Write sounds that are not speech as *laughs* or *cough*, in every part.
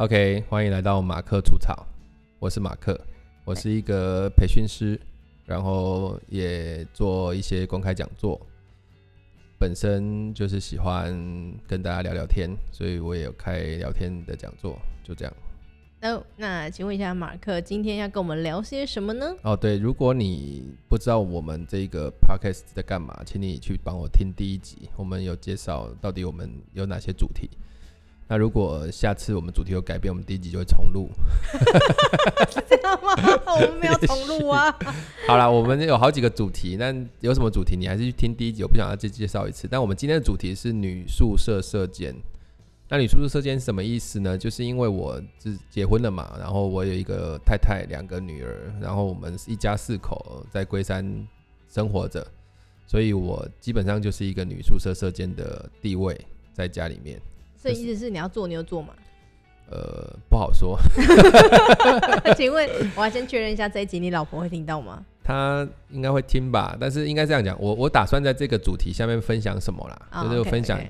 OK，欢迎来到马克吐槽。我是马克，我是一个培训师，然后也做一些公开讲座。本身就是喜欢跟大家聊聊天，所以我也有开聊天的讲座，就这样。哦，那请问一下，马克今天要跟我们聊些什么呢？哦，对，如果你不知道我们这个 podcast 在干嘛，请你去帮我听第一集，我们有介绍到底我们有哪些主题。那如果下次我们主题有改变，我们第一集就会重录。*laughs* 是这样吗？我们没有重录啊。*laughs* 好啦，我们有好几个主题，那有什么主题你还是去听第一集，我不想要再介绍一次。但我们今天的主题是女宿舍射箭。那女宿舍射箭是什么意思呢？就是因为我是结婚了嘛，然后我有一个太太，两个女儿，然后我们一家四口在龟山生活着，所以我基本上就是一个女宿舍射箭的地位在家里面。所以意思是你要做你就做嘛？呃，不好说。*laughs* 请问，我要先确认一下这一集你老婆会听到吗？她应该会听吧，但是应该这样讲，我我打算在这个主题下面分享什么啦？Oh, 就是分享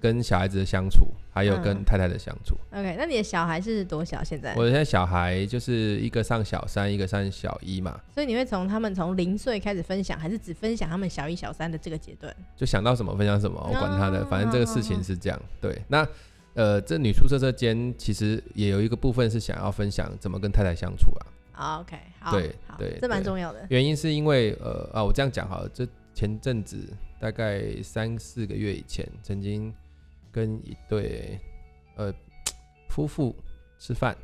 跟小孩子的相处，还有跟太太的相处。嗯、OK，那你的小孩是多小？现在？我现在小孩就是一个上小三，一个上小一嘛。所以你会从他们从零岁开始分享，还是只分享他们小一、小三的这个阶段？就想到什么分享什么，我管他的，反正这个事情是这样。对，那呃，这女宿舍这间其实也有一个部分是想要分享怎么跟太太相处啊。Oh, OK，好，对对，这蛮重要的。原因是因为呃啊，我这样讲好了，这前阵子大概三四个月以前，曾经跟一对呃夫妇吃饭，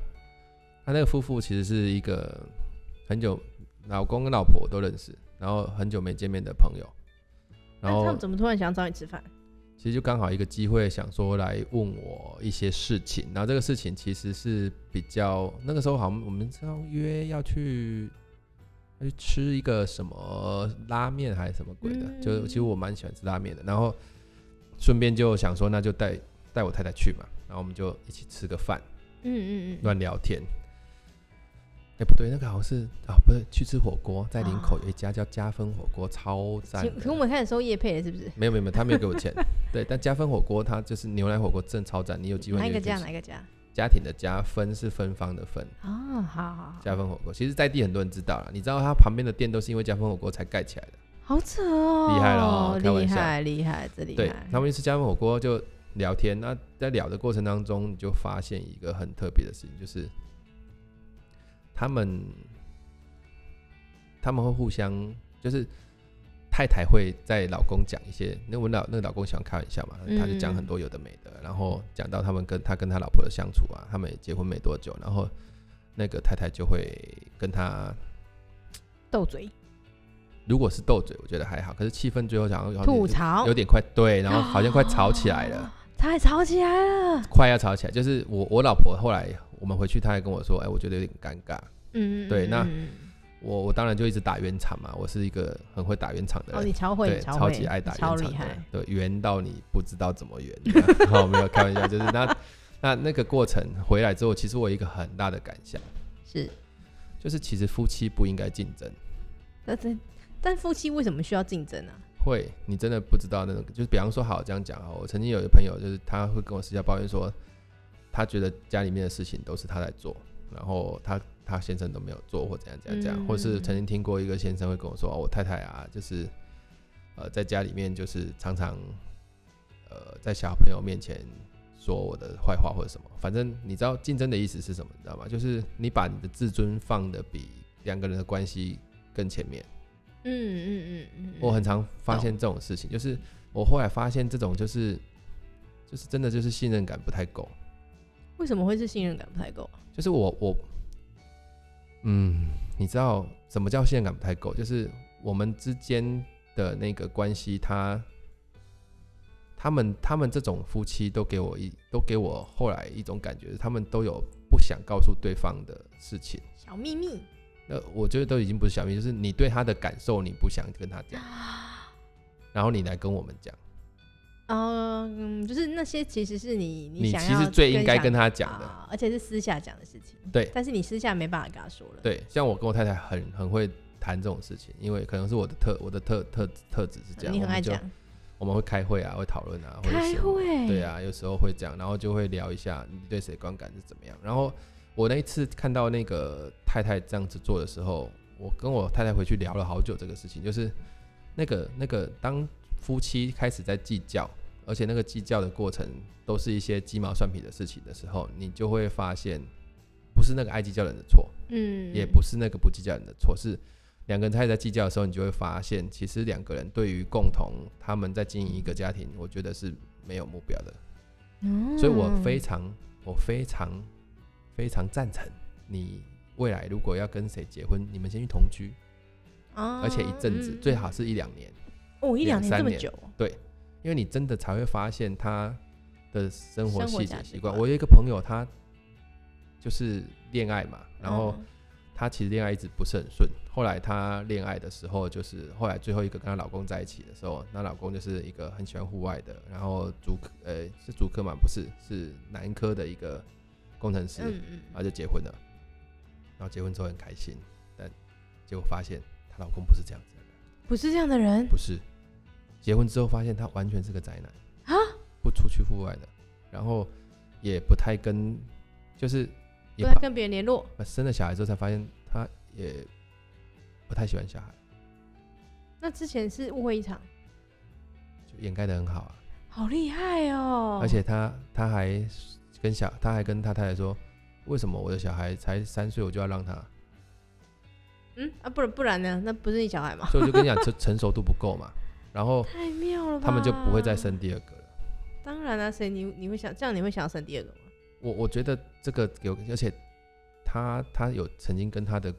他那个夫妇其实是一个很久老公跟老婆都认识，然后很久没见面的朋友。然后他们怎么突然想找你吃饭？其实就刚好一个机会，想说来问我一些事情。然后这个事情其实是比较那个时候好像我们是要约要去要去吃一个什么拉面还是什么鬼的，嗯、就其实我蛮喜欢吃拉面的。然后顺便就想说，那就带带我太太去嘛。然后我们就一起吃个饭，嗯嗯嗯，乱聊天。哎，不对，那个好像是啊，不是去吃火锅，在林口有一家叫加分火锅，超赞。可我们开始收业配了，是不是？没有没有没有，他没有给我钱。*laughs* 对，但加分火锅它就是牛奶火锅，真超赞。你有机会哪一个家？哪一个家？家庭的家，分是芬芳的芬。哦，好好好。加分火锅，其实在地很多人知道了。你知道它旁边的店都是因为加分火锅才盖起来的。好扯哦，厉害了，厉害厉害，这厉害。对，他们一吃加盟火锅就聊天，那在聊的过程当中，你就发现一个很特别的事情，就是他们。他们会互相，就是太太会在老公讲一些，那我老那个老公喜欢开玩笑嘛，他就讲很多有的没的，嗯、然后讲到他们跟他跟他老婆的相处啊，他们也结婚没多久，然后那个太太就会跟他斗嘴。如果是斗嘴，我觉得还好，可是气氛最后想要吐槽？有点快，对，然后好像快吵起来了，*gasps* 他还吵起来了，快要吵起来，就是我我老婆后来我们回去，她还跟我说，哎，我觉得有点尴尬，嗯，对，那。我我当然就一直打圆场嘛，我是一个很会打圆场的人，哦，你超会，对，超级爱打圆场的，超厉害，对，圆到你不知道怎么圆。好，*laughs* 没有开玩笑，就是那那那个过程回来之后，其实我有一个很大的感想。是，就是其实夫妻不应该竞争。但夫妻为什么需要竞争呢？会，你真的不知道那种，就是比方说，好这样讲啊，我曾经有一个朋友，就是他会跟我私下抱怨说，他觉得家里面的事情都是他在做，然后他。他先生都没有做或怎样怎样怎样，嗯、或是曾经听过一个先生会跟我说：“我太太啊，就是呃，在家里面就是常常呃，在小朋友面前说我的坏话或者什么。反正你知道竞争的意思是什么？你知道吗？就是你把你的自尊放的比两个人的关系更前面。嗯嗯嗯嗯。我很常发现这种事情，就是我后来发现这种就是就是真的就是信任感不太够。为什么会是信任感不太够？就是我我。嗯，你知道什么叫信任感不太够？就是我们之间的那个关系，他、他们、他们这种夫妻都给我一，都给我后来一种感觉，他们都有不想告诉对方的事情，小秘密。那我觉得都已经不是小秘密，就是你对他的感受你不想跟他讲，*gasps* 然后你来跟我们讲。嗯，就是那些其实是你你想要你其实最应该跟他讲的，啊，而且是私下讲的事情。对，但是你私下没办法跟他说了。对，像我跟我太太很很会谈这种事情，因为可能是我的特我的特特特质是这样。你很爱讲，我们就我们会开会啊，会讨论啊，开会，对啊，有时候会这样，然后就会聊一下你对谁观感是怎么样。然后我那一次看到那个太太这样子做的时候，我跟我太太回去聊了好久这个事情，就是那个那个当夫妻开始在计较，而且那个计较的过程都是一些鸡毛蒜皮的事情的时候，你就会发现不是那个爱计较人的错，嗯，也不是那个不计较人的错，是。两个人开始在计较的时候，你就会发现，其实两个人对于共同他们在经营一个家庭，我觉得是没有目标的。嗯，所以我非常，我非常非常赞成你未来如果要跟谁结婚，你们先去同居，而且一阵子，最好是一两年。哦，一两年这么久？对，因为你真的才会发现他的生活细节习惯。我有一个朋友，他就是恋爱嘛，然后。他其实恋爱一直不是很顺，后来她恋爱的时候，就是后来最后一个跟她老公在一起的时候，那老公就是一个很喜欢户外的，然后主科呃是主科嘛，不是是南科的一个工程师，然后就结婚了，然后结婚之后很开心，但结果发现她老公不是这样子的人，不是这样的人，不是，结婚之后发现他完全是个宅男啊，不出去户外的，然后也不太跟就是。也不跟别人联络。生了小孩之后才发现，他也不太喜欢小孩。那之前是误会一场，就掩盖的很好啊。好厉害哦！而且他他还跟小他还跟他太太说，为什么我的小孩才三岁我就要让他？嗯啊，不然不然呢？那不是你小孩吗？所以我就跟你讲，成 *laughs* 成熟度不够嘛。然后太妙了，他们就不会再生第二个了。当然了，所以你你会想这样，你会想要生第二个吗？我我觉得这个有，而且他他有曾经跟他的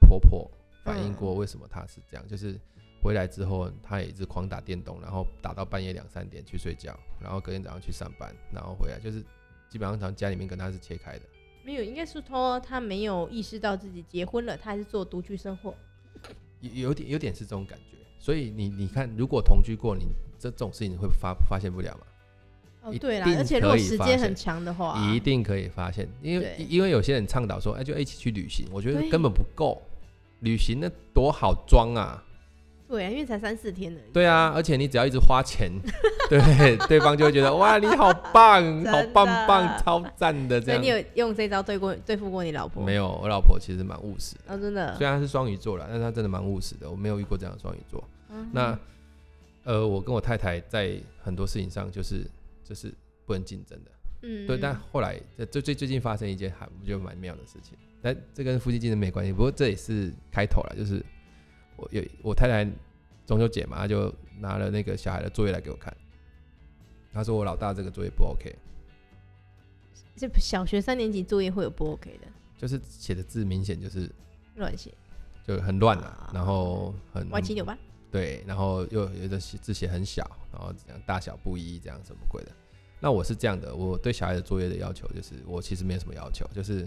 婆婆反映过，为什么他是这样，嗯、就是回来之后，他也一直狂打电动，然后打到半夜两三点去睡觉，然后隔天早上去上班，然后回来就是基本上从家里面跟他是切开的。没有，应该是说他没有意识到自己结婚了，他还是做独居生活。有有点有点是这种感觉，所以你你看，如果同居过，你这种事情会发发现不了吗？哦，对啦，而且如果时间很长的话，一定可以发现，因为因为有些人倡导说，哎，就一起去旅行，我觉得根本不够，旅行那多好装啊！对啊，因为才三四天而已。对啊，而且你只要一直花钱，*laughs* 对，对方就会觉得哇，你好棒，*laughs* 好棒棒，超赞的这样。所以你有用这招对过对付过你老婆？没有，我老婆其实蛮务实的。哦，真的。虽然她是双鱼座啦，但是她真的蛮务实的。我没有遇过这样的双鱼座。那呃，我跟我太太在很多事情上就是。就是不能竞争的，嗯，对。但后来这最最最近发生一件还我觉得蛮妙的事情，但这跟夫妻竞争没关系。不过这也是开头了，就是我有我太太中秋节嘛，她就拿了那个小孩的作业来给我看，她说我老大这个作业不 OK。这小学三年级作业会有不 OK 的？就是写的字明显就是乱写，就很乱啊，然后很歪七扭八。对，然后又有的字写很小，然后这样大小不一，这样什么鬼的？那我是这样的，我对小孩的作业的要求就是，我其实没有什么要求，就是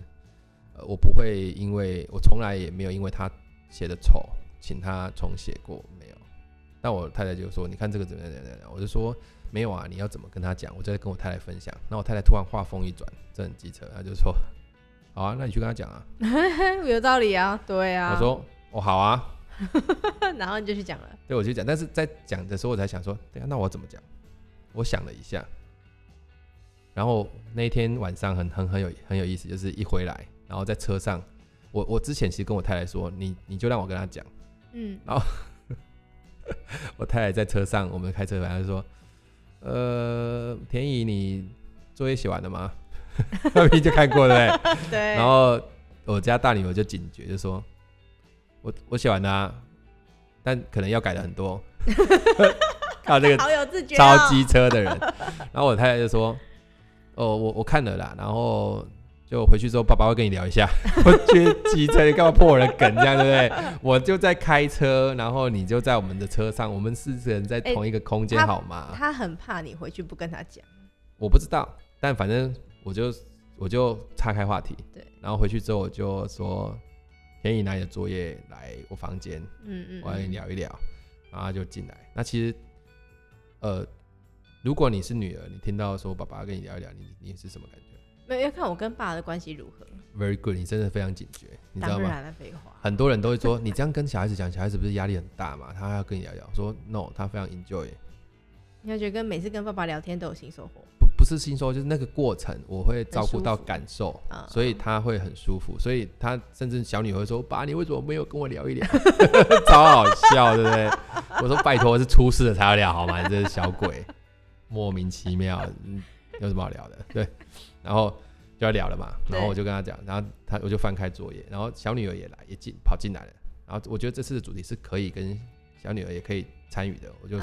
呃，我不会因为我从来也没有因为他写的丑，请他重写过，没有。那我太太就说：“你看这个怎么样怎么样？”我就说：“没有啊，你要怎么跟他讲？”我就在跟我太太分享。那我太太突然话锋一转，这很机车，她就说：“好啊，那你去跟他讲啊。*laughs* ”有道理啊，对啊。我说：“哦，好啊。*laughs* ”然后你就去讲了，对，我就讲，但是在讲的时候，我才想说，对啊，那我怎么讲？我想了一下，然后那天晚上很很很有很有意思，就是一回来，然后在车上，我我之前其实跟我太太说，你你就让我跟他讲，嗯，然后 *laughs* 我太太在车上，我们开车回来就说，呃，田怡，你作业写完了吗？*laughs* 那边就看过了，对，对，然后我家大女儿就警觉，就说。我我写完了啊，但可能要改的很多。*laughs* 靠这个超机车的人，然后我太太就说：“哦，我我看了啦，然后就回去之后，爸爸会跟你聊一下。*laughs* ”我觉得机车你干嘛破我的梗，这样对不对？我就在开车，然后你就在我们的车上，我们四个人在同一个空间，好吗？他很怕你回去不跟他讲。我不知道，但反正我就我就岔开话题。对，然后回去之后我就说。可以拿你的作业来我房间，嗯，嗯嗯，我跟你聊一聊，然后他就进来。那其实，呃，如果你是女儿，你听到说爸爸跟你聊一聊，你你是什么感觉？没有，要看我跟爸的关系如何。Very good，你真的非常警觉，你知道吗？当然了，废话。很多人都会说，你这样跟小孩子讲，小孩子不是压力很大嘛？他要跟你聊聊，说 No，他非常 enjoy。你要觉得跟每次跟爸爸聊天都有新收获？不不是新收获，就是那个过程我会照顾到感受，所以他会很舒服。所以他甚至小女儿会说：“爸，你为什么没有跟我聊一聊？” *laughs* 超好笑，对不对？我说：“拜托，是出事了才要聊好吗？你这是小鬼，莫名其妙，有什么好聊的？”对，然后就要聊了嘛。然后我就跟他讲，然后他我就翻开作业，然后小女儿也来，也进跑进来了。然后我觉得这次的主题是可以跟小女儿也可以参与的，我就。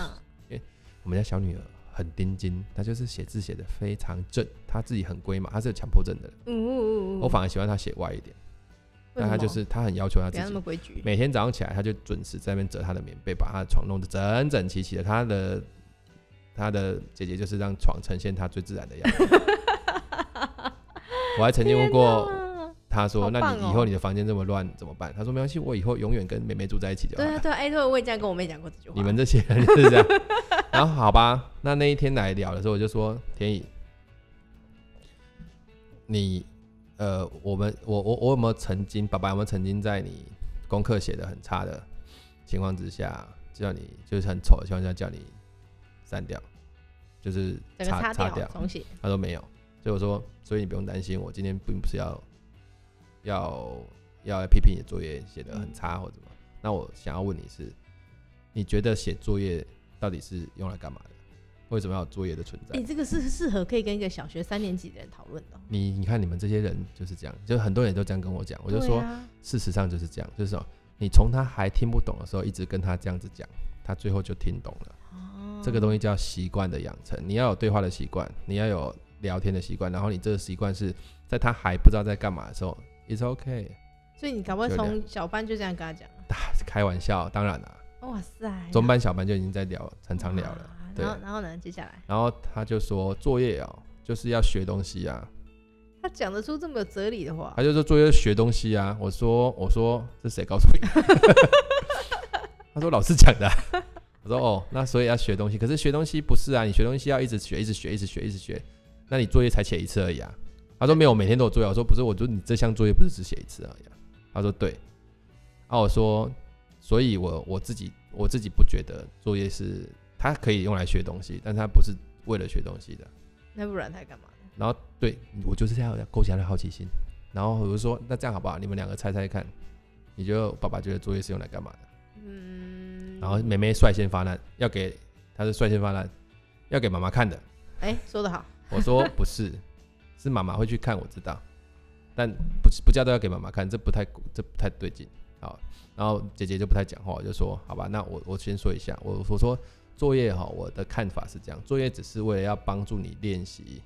我们家小女儿很丁金，她就是写字写的非常正，她自己很龟嘛，她是有强迫症的人。嗯嗯嗯，我反而喜欢她写歪一点，但她就是她很要求她自己，每天早上起来，她就准时在那边折她的棉被，把她的床弄得整整齐齐的她的姐姐就是让床呈现她最自然的样子。*laughs* 我还曾经问过。他说：“哦、那你以后你的房间这么乱怎么办？”他说：“没关系，我以后永远跟妹妹住在一起就好了。”对啊，对啊，哎，对，我也这样跟我妹讲过这句话。你们这些人就是这样。*laughs* 然后好吧，那那一天来聊的时候，我就说：“天意，你呃，我们我我我有没有曾经，爸爸有没有曾经在你功课写的很差的情况之下，叫你就是很丑的情况下叫你删掉，就是擦擦掉重写？”他说没有，所以我说，所以你不用担心，我今天并不是要。要要批评你的作业写的很差或者什么？嗯、那我想要问你是，你觉得写作业到底是用来干嘛的？为什么要有作业的存在？你、欸、这个是适合可以跟一个小学三年级的人讨论的。你你看你们这些人就是这样，就很多人都这样跟我讲，我就说，啊、事实上就是这样，就是说你从他还听不懂的时候，一直跟他这样子讲，他最后就听懂了。哦、这个东西叫习惯的养成，你要有对话的习惯，你要有聊天的习惯，然后你这个习惯是在他还不知道在干嘛的时候。It's okay，所以你搞不好从小班就这样跟他讲？*laughs* 开玩笑，当然了。哇塞，中班小班就已经在聊，常常聊了。对，然后然后呢？接下来，然后他就说作业哦，就是要学东西啊。他讲得出这么有哲理的话？他就说作业学东西啊。我说我说这谁告诉你？*laughs* 他说老师讲的。我说哦，那所以要学东西，可是学东西不是啊，你学东西要一直学，一直学，一直学，一直学，那你作业才写一次而已啊。他说没有，每天都有作业。我说不是，我说你这项作业不是只写一次而已。啊他说对。啊，我说，所以我我自己我自己不觉得作业是它可以用来学东西，但它不是为了学东西的。那不然他干嘛？然后对我就是这样勾起他的好奇心。然后我就说，那这样好不好？你们两个猜猜看，你觉得爸爸觉得作业是用来干嘛的？嗯。然后妹妹率先发难，要给她是率先发难，要给妈妈看的。哎，说得好。我说 *laughs* 不是。是妈妈会去看，我知道，但不不叫都要给妈妈看，这不太这不太对劲。好，然后姐姐就不太讲话，我就说好吧，那我我先说一下，我我说作业哈，我的看法是这样，作业只是为了要帮助你练习，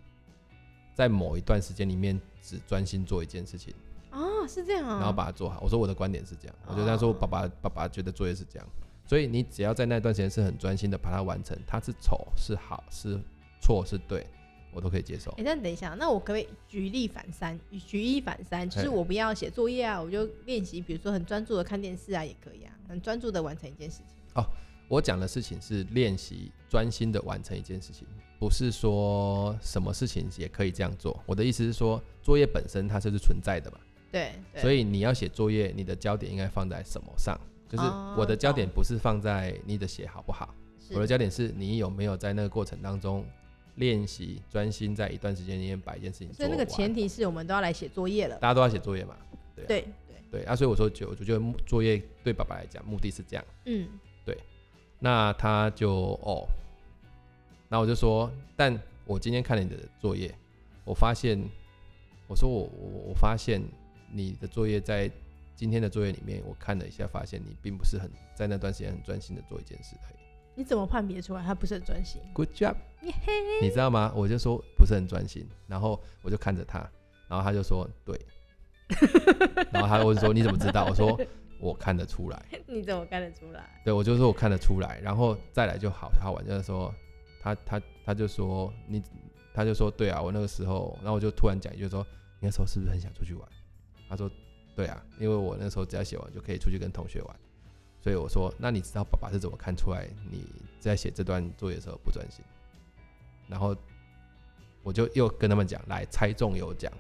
在某一段时间里面只专心做一件事情。哦，是这样啊。然后把它做好。我说我的观点是这样，我就这样说，爸爸爸爸觉得作业是这样，所以你只要在那段时间是很专心的把它完成，它是丑是好是错是对。我都可以接受。哎、欸，那等一下，那我可不可以举例反三？举一反三，就是我不要写作业啊，我就练习，比如说很专注的看电视啊，也可以啊，很专注的完成一件事情。哦，我讲的事情是练习专心的完成一件事情，不是说什么事情也可以这样做。我的意思是说，作业本身它就是存在的嘛。对。对，所以你要写作业，你的焦点应该放在什么上？就是我的焦点不是放在你的写好不好，哦、我的焦点是你有没有在那个过程当中。练习专心在一段时间里面把一件事情做。所以那个前提是我们都要来写作业了。大家都要写作业嘛？对对对对啊！所以我说就我就觉得作业对爸爸来讲目的是这样。嗯，对。那他就哦，那我就说，但我今天看了你的作业，我发现，我说我我我发现你的作业在今天的作业里面，我看了一下，发现你并不是很在那段时间很专心的做一件事而已。你怎么判别出来他不是很专心？Good job，你知道吗？我就说不是很专心，然后我就看着他，然后他就说对，*laughs* 然后他就说你怎么知道？我说我看得出来。*laughs* 你怎么看得出来？对，我就说我看得出来，然后再来就好他玩，就是说他他他就说你，他就说对啊，我那个时候，然后我就突然讲一句说你那时候是不是很想出去玩？他说对啊，因为我那时候只要写完就可以出去跟同学玩。所以我说，那你知道爸爸是怎么看出来你在写这段作业的时候不专心？然后我就又跟他们讲，来猜中有奖。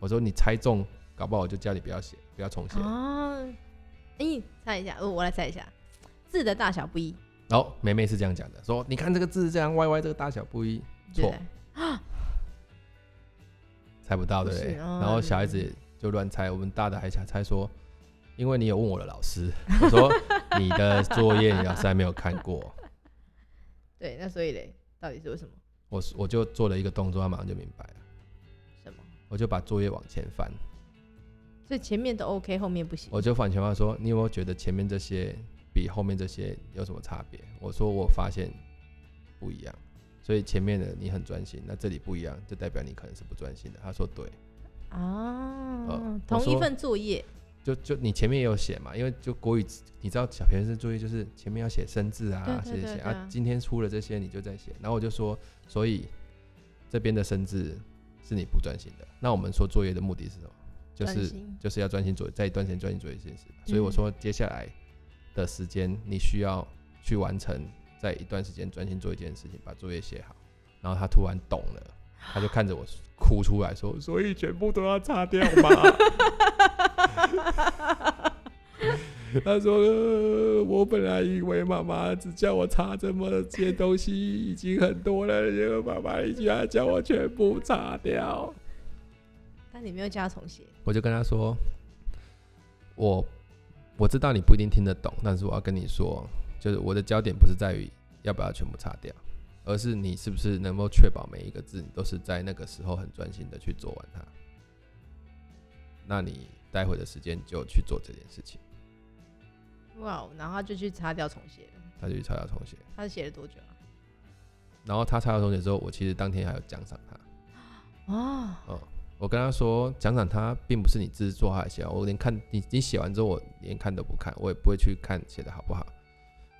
我说你猜中，搞不好我就叫你不要写，不要重写。哦，哎，猜一下，我来猜一下，字的大小不一。然后梅梅是这样讲的，说你看这个字这样歪歪，这个大小不一，错啊，猜不到对不对？然后小孩子就乱猜，我们大的还想猜说，因为你有问我的老师，我说你的作业你老师还没有看过，*laughs* 对，那所以嘞，到底是为什么？我我就做了一个动作，他马上就明白了，什么？我就把作业往前翻，所以前面都 OK，后面不行。我就反前话说，你有没有觉得前面这些比后面这些有什么差别？我说我发现不一样，所以前面的你很专心，那这里不一样，就代表你可能是不专心的。他说对，啊，呃、同一份作业。就就你前面也有写嘛，因为就国语，你知道小学生作业就是前面要写生字啊，写写啊。今天出了这些，你就在写。然后我就说，所以这边的生字是你不专心的。那我们说作业的目的是什么？就是就是要专心做，在一段时间专心做一件事。所以我说，接下来的时间你需要去完成，在一段时间专心做一件事情，把作业写好。然后他突然懂了，他就看着我哭出来说：“所以全部都要擦掉吗？” *laughs* *laughs* 他说、呃：“我本来以为妈妈只叫我擦这么些东西已经很多了，结果妈妈居然叫我全部擦掉。”但你没有叫他重写。我就跟他说：“我我知道你不一定听得懂，但是我要跟你说，就是我的焦点不是在于要不要全部擦掉，而是你是不是能够确保每一个字你都是在那个时候很专心的去做完它。那你。”待会的时间就去做这件事情。哇，wow, 然后他就去擦掉重写。他就去擦掉重写。他是写了多久啊？然后他擦掉重写之后，我其实当天还有奖赏他。哦。哦，我跟他说，奖赏他并不是你自己做还写，我连看你你写完之后，我连看都不看，我也不会去看写的好不好。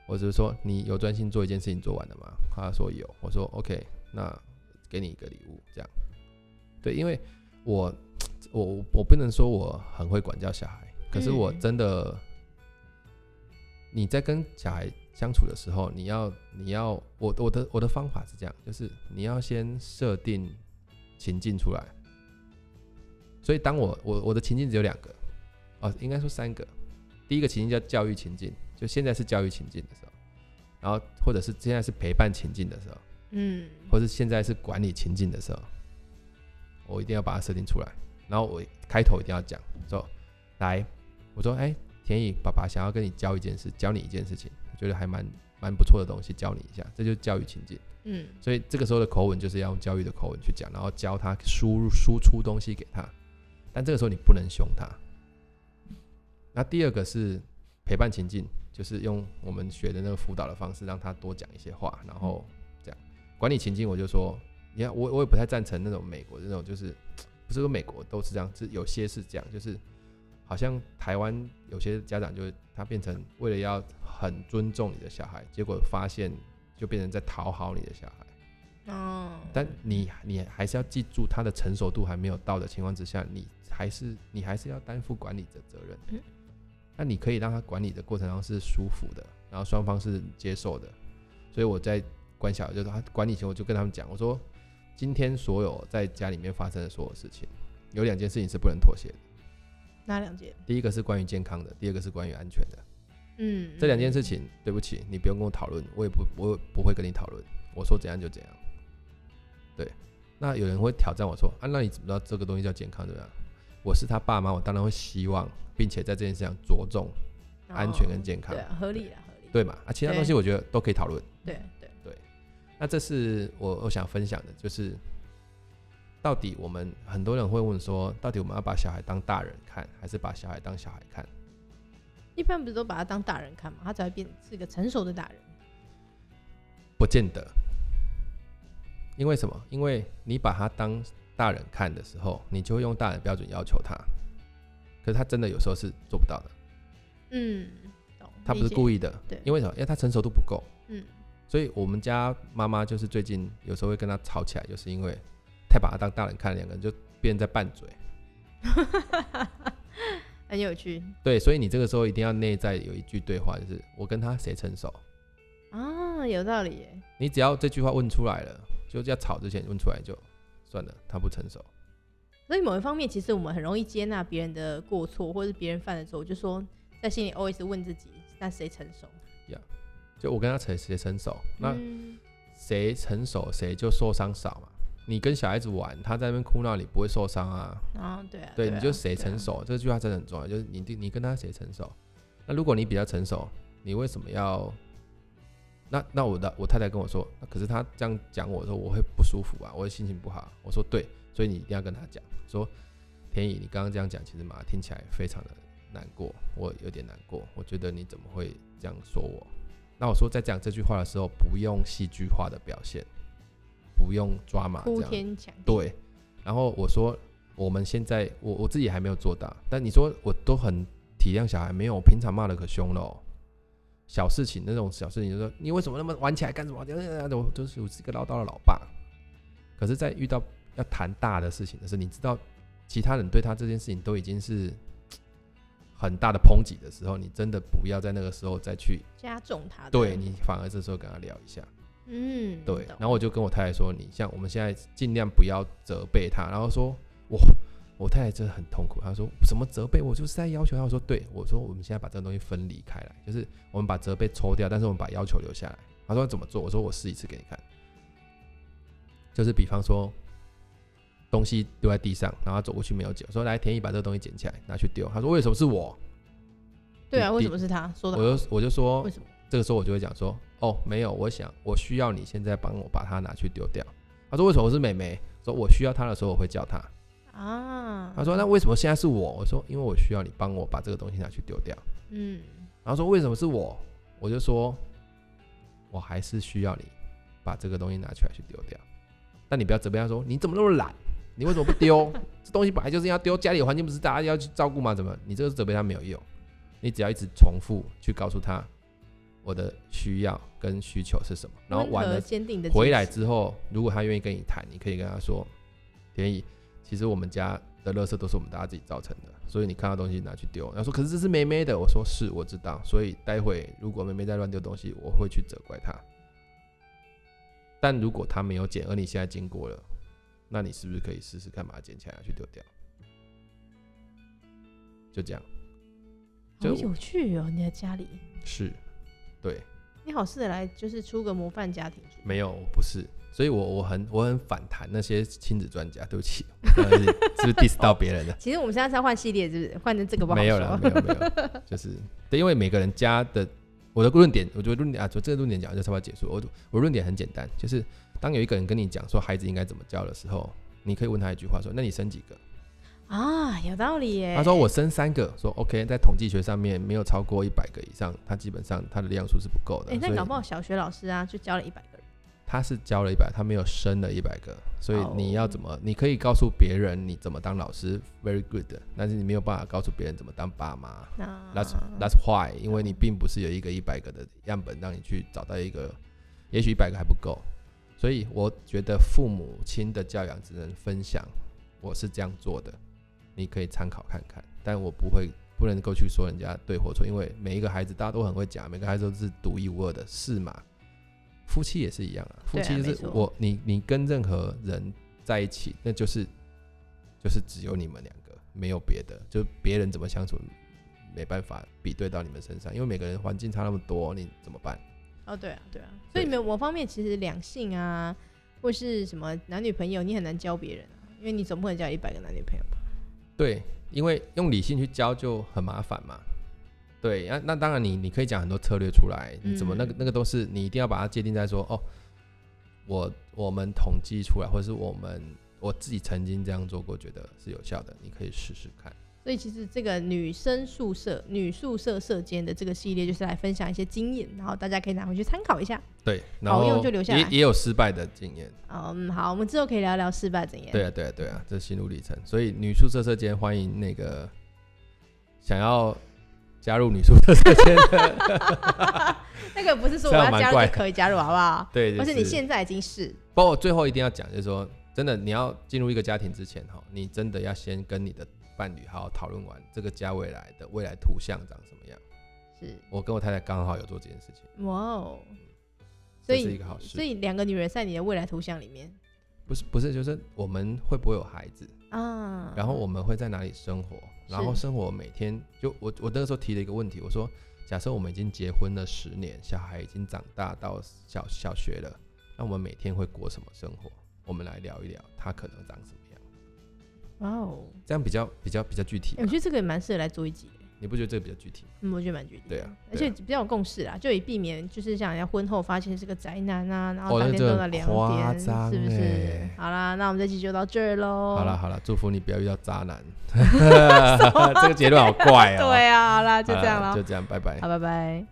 我只是说，你有专心做一件事情做完了吗？他说有。我说 OK，那给你一个礼物，这样。对，因为我。我我不能说我很会管教小孩，可是我真的，你在跟小孩相处的时候，你要你要我我的我的方法是这样，就是你要先设定情境出来。所以当我我我的情境只有两个，哦，应该说三个。第一个情境叫教育情境，就现在是教育情境的时候，然后或者是现在是陪伴情境的时候，嗯，或者是现在是管理情境的时候，我一定要把它设定出来。然后我开头一定要讲说，来，我说，哎，田怡，爸爸想要跟你教一件事，教你一件事情，我觉得还蛮蛮不错的东西，教你一下，这就是教育情境。嗯，所以这个时候的口吻就是要用教育的口吻去讲，然后教他输入输出东西给他，但这个时候你不能凶他。那第二个是陪伴情境，就是用我们学的那个辅导的方式，让他多讲一些话，然后这样管理情境，我就说，你看我我也不太赞成那种美国的那种就是。不是说美国都是这样，是有些是这样，就是好像台湾有些家长就是他变成为了要很尊重你的小孩，结果发现就变成在讨好你的小孩。哦。但你你还是要记住，他的成熟度还没有到的情况之下，你还是你还是要担负管理的责任。嗯。那你可以让他管理的过程中是舒服的，然后双方是接受的。所以我在管小孩，就是他管理前，我就跟他们讲，我说。今天所有在家里面发生的所有事情，有两件事情是不能妥协的。哪两件？第一个是关于健康的，第二个是关于安全的。嗯，这两件事情，对不起，你不用跟我讨论，我也不，我也不会跟你讨论。我说怎样就怎样。对，那有人会挑战我说啊，那你怎么知道这个东西叫健康？对吧？我是他爸妈，我当然会希望，并且在这件事上着重安全跟健康。对，合理的，合理。对嘛？啊，其他东西我觉得都可以讨论。对。那这是我我想分享的，就是到底我们很多人会问说，到底我们要把小孩当大人看，还是把小孩当小孩看？一般不是都把他当大人看吗？他才会变是一个成熟的大人。不见得，因为什么？因为你把他当大人看的时候，你就会用大人标准要求他，可是他真的有时候是做不到的。嗯，他不是故意的，对，因为什么？因为他成熟度不够。嗯。所以，我们家妈妈就是最近有时候会跟他吵起来，就是因为太把他当大人看，两个人就变在拌嘴，*laughs* 很有趣。对，所以你这个时候一定要内在有一句对话，就是我跟他谁成熟啊？有道理耶。你只要这句话问出来了，就要吵之前问出来就算了，他不成熟。所以某一方面，其实我们很容易接纳别人的过错，或者是别人犯的错，就说在心里 always 问自己，那谁成熟？就我跟他谁谁成熟，那嗯谁成熟谁就受伤少嘛。你跟小孩子玩，他在那边哭闹，你不会受伤啊。啊，对啊，对，啊你就谁成熟，啊这句话真的很重要。就是你你跟他谁成熟。那如果你比较成熟，你为什么要？那那我的我太太跟我说，可是他这样讲我说我会不舒服啊，我会心情不好。我说对，所以你一定要跟他讲，说天意，你刚刚这样讲，其实妈听起来非常的难过，我有点难过。我觉得你怎么会这样说我？那我说在讲这句话的时候，不用戏剧化的表现，不用抓马哭这样。天，对，然后我说我们现在我我自己还没有做到，但你说我都很体谅小孩，没有，我平常骂的可凶了哦。小事情那种小事情，就说你为什么那么玩起来干什么？我就是我是一个唠叨的老爸。可是，在遇到要谈大的事情的时候，你知道其他人对他这件事情都已经是很大的抨击的时候，你真的不要在那个时候再去加重他的，对你，反而这时候跟他聊一下。嗯，对，然后我就跟我太太说，你像我们现在尽量不要责备他，然后说，我我太太真的很痛苦，她说什么责备我就是在要求他，我说对，我说我们现在把这个东西分离开来，就是我们把责备抽掉，但是我们把要求留下来。他说怎么做？我说我试一次给你看，就是比方说东西丢在地上，然后走过去没有捡，说来田一把这个东西捡起来拿去丢，他说为什么是我？对啊，为什么是他说的？我就我就说为什么？这个时候我就会讲说，哦，没有，我想我需要你现在帮我把它拿去丢掉。他说为什么我是妹妹？说我需要他的时候我会叫他。啊，他说那为什么现在是我？我说因为我需要你帮我把这个东西拿去丢掉。嗯，然后说为什么是我？我就说我还是需要你把这个东西拿出来去丢掉。但你不要责备他说你怎么那么懒？你为什么不丢？*laughs* 这东西本来就是要丢，家里的环境不是大家要去照顾吗？怎么你这个责备他没有用？你只要一直重复去告诉他我的需要跟需求是什么，然后完了回来之后，如果他愿意跟你谈，你可以跟他说：“田乙，其实我们家的垃圾都是我们大家自己造成的，所以你看到东西拿去丢。”他说：“可是这是妹妹的。”我说：“是，我知道。所以待会如果妹妹在乱丢东西，我会去责怪她。但如果她没有捡，而你现在经过了，那你是不是可以试试看把它捡起来去丢掉？就这样。”好有趣哦！你的家里是，对，你好适合来就是出个模范家庭。没有，不是，所以我我很我很反弹那些亲子专家，对不起，是不是 diss 到别人了？*laughs* 其实我们现在是要换系列，是不是换成这个不好没有了，没有没有，*laughs* 就是对，因为每个人家的我的论点，我觉得论点啊，就这个论点讲就差不多结束。我我论点很简单，就是当有一个人跟你讲说孩子应该怎么教的时候，你可以问他一句话说：那你生几个？啊，有道理耶。他说我生三个，说 OK，在统计学上面没有超过一百个以上，他基本上他的量数是不够的。哎、欸，那搞不好小学老师啊，就教了一百个人。他是教了一百，他没有生了一百个，所以你要怎么？Oh. 你可以告诉别人你怎么当老师，very good，但是你没有办法告诉别人怎么当爸妈。Uh. That's that's why，因为你并不是有一个一百个的样本让你去找到一个，也许一百个还不够，所以我觉得父母亲的教养只能分享，我是这样做的。你可以参考看看，但我不会不能够去说人家对或错，因为每一个孩子大家都很会讲，每个孩子都是独一无二的，是嘛？夫妻也是一样啊，夫妻就是我你你跟任何人在一起，那就是就是只有你们两个，没有别的，就别人怎么相处，没办法比对到你们身上，因为每个人环境差那么多，你怎么办？哦，对啊，对啊，所以你们某方面其实两性啊，或是什么男女朋友，你很难教别人啊，因为你总不能教一百个男女朋友吧？对，因为用理性去教就很麻烦嘛。对，那那当然你你可以讲很多策略出来，你怎么那个那个都是你一定要把它界定在说哦，我我们统计出来，或者是我们我自己曾经这样做过，觉得是有效的，你可以试试看。所以其实这个女生宿舍、女宿舍舍监的这个系列，就是来分享一些经验，然后大家可以拿回去参考一下。对，然后好用就留下来。也也有失败的经验。嗯，好，我们之后可以聊聊失败经验。对啊，对啊，对啊，这是心路历程。所以女宿舍舍监欢迎那个想要加入女宿舍舍监的。*laughs* 那个不是说我要加入就可以加入，好不好？*laughs* 对，而且你现在已经是。包括最后一定要讲，就是说，真的，你要进入一个家庭之前，哈，你真的要先跟你的。伴侣好好讨论完这个家未来的未来图像长什么样？是我跟我太太刚好有做这件事情。哇哦，所以这是一个好事。所以两个女人在你的未来图像里面，不是不是，就是我们会不会有孩子啊？然后我们会在哪里生活？然后生活每天就我我那个时候提了一个问题，我说假设我们已经结婚了十年，小孩已经长大到小小学了，那我们每天会过什么生活？我们来聊一聊，他可能长什么样？哇哦，这样比较比较比较具体。我觉得这个也蛮适合来做一集。你不觉得这个比较具体？嗯，我觉得蛮具体。对啊，而且比较有共识啦，就以避免就是像人家婚后发现是个宅男啊，然后当天都在两点，是不是？好啦，那我们这期就到这儿喽。好了好了，祝福你不要遇到渣男。*laughs* *laughs* 这个结论好怪啊。对啊，好啦，就这样了，就这样，拜拜。好，拜拜。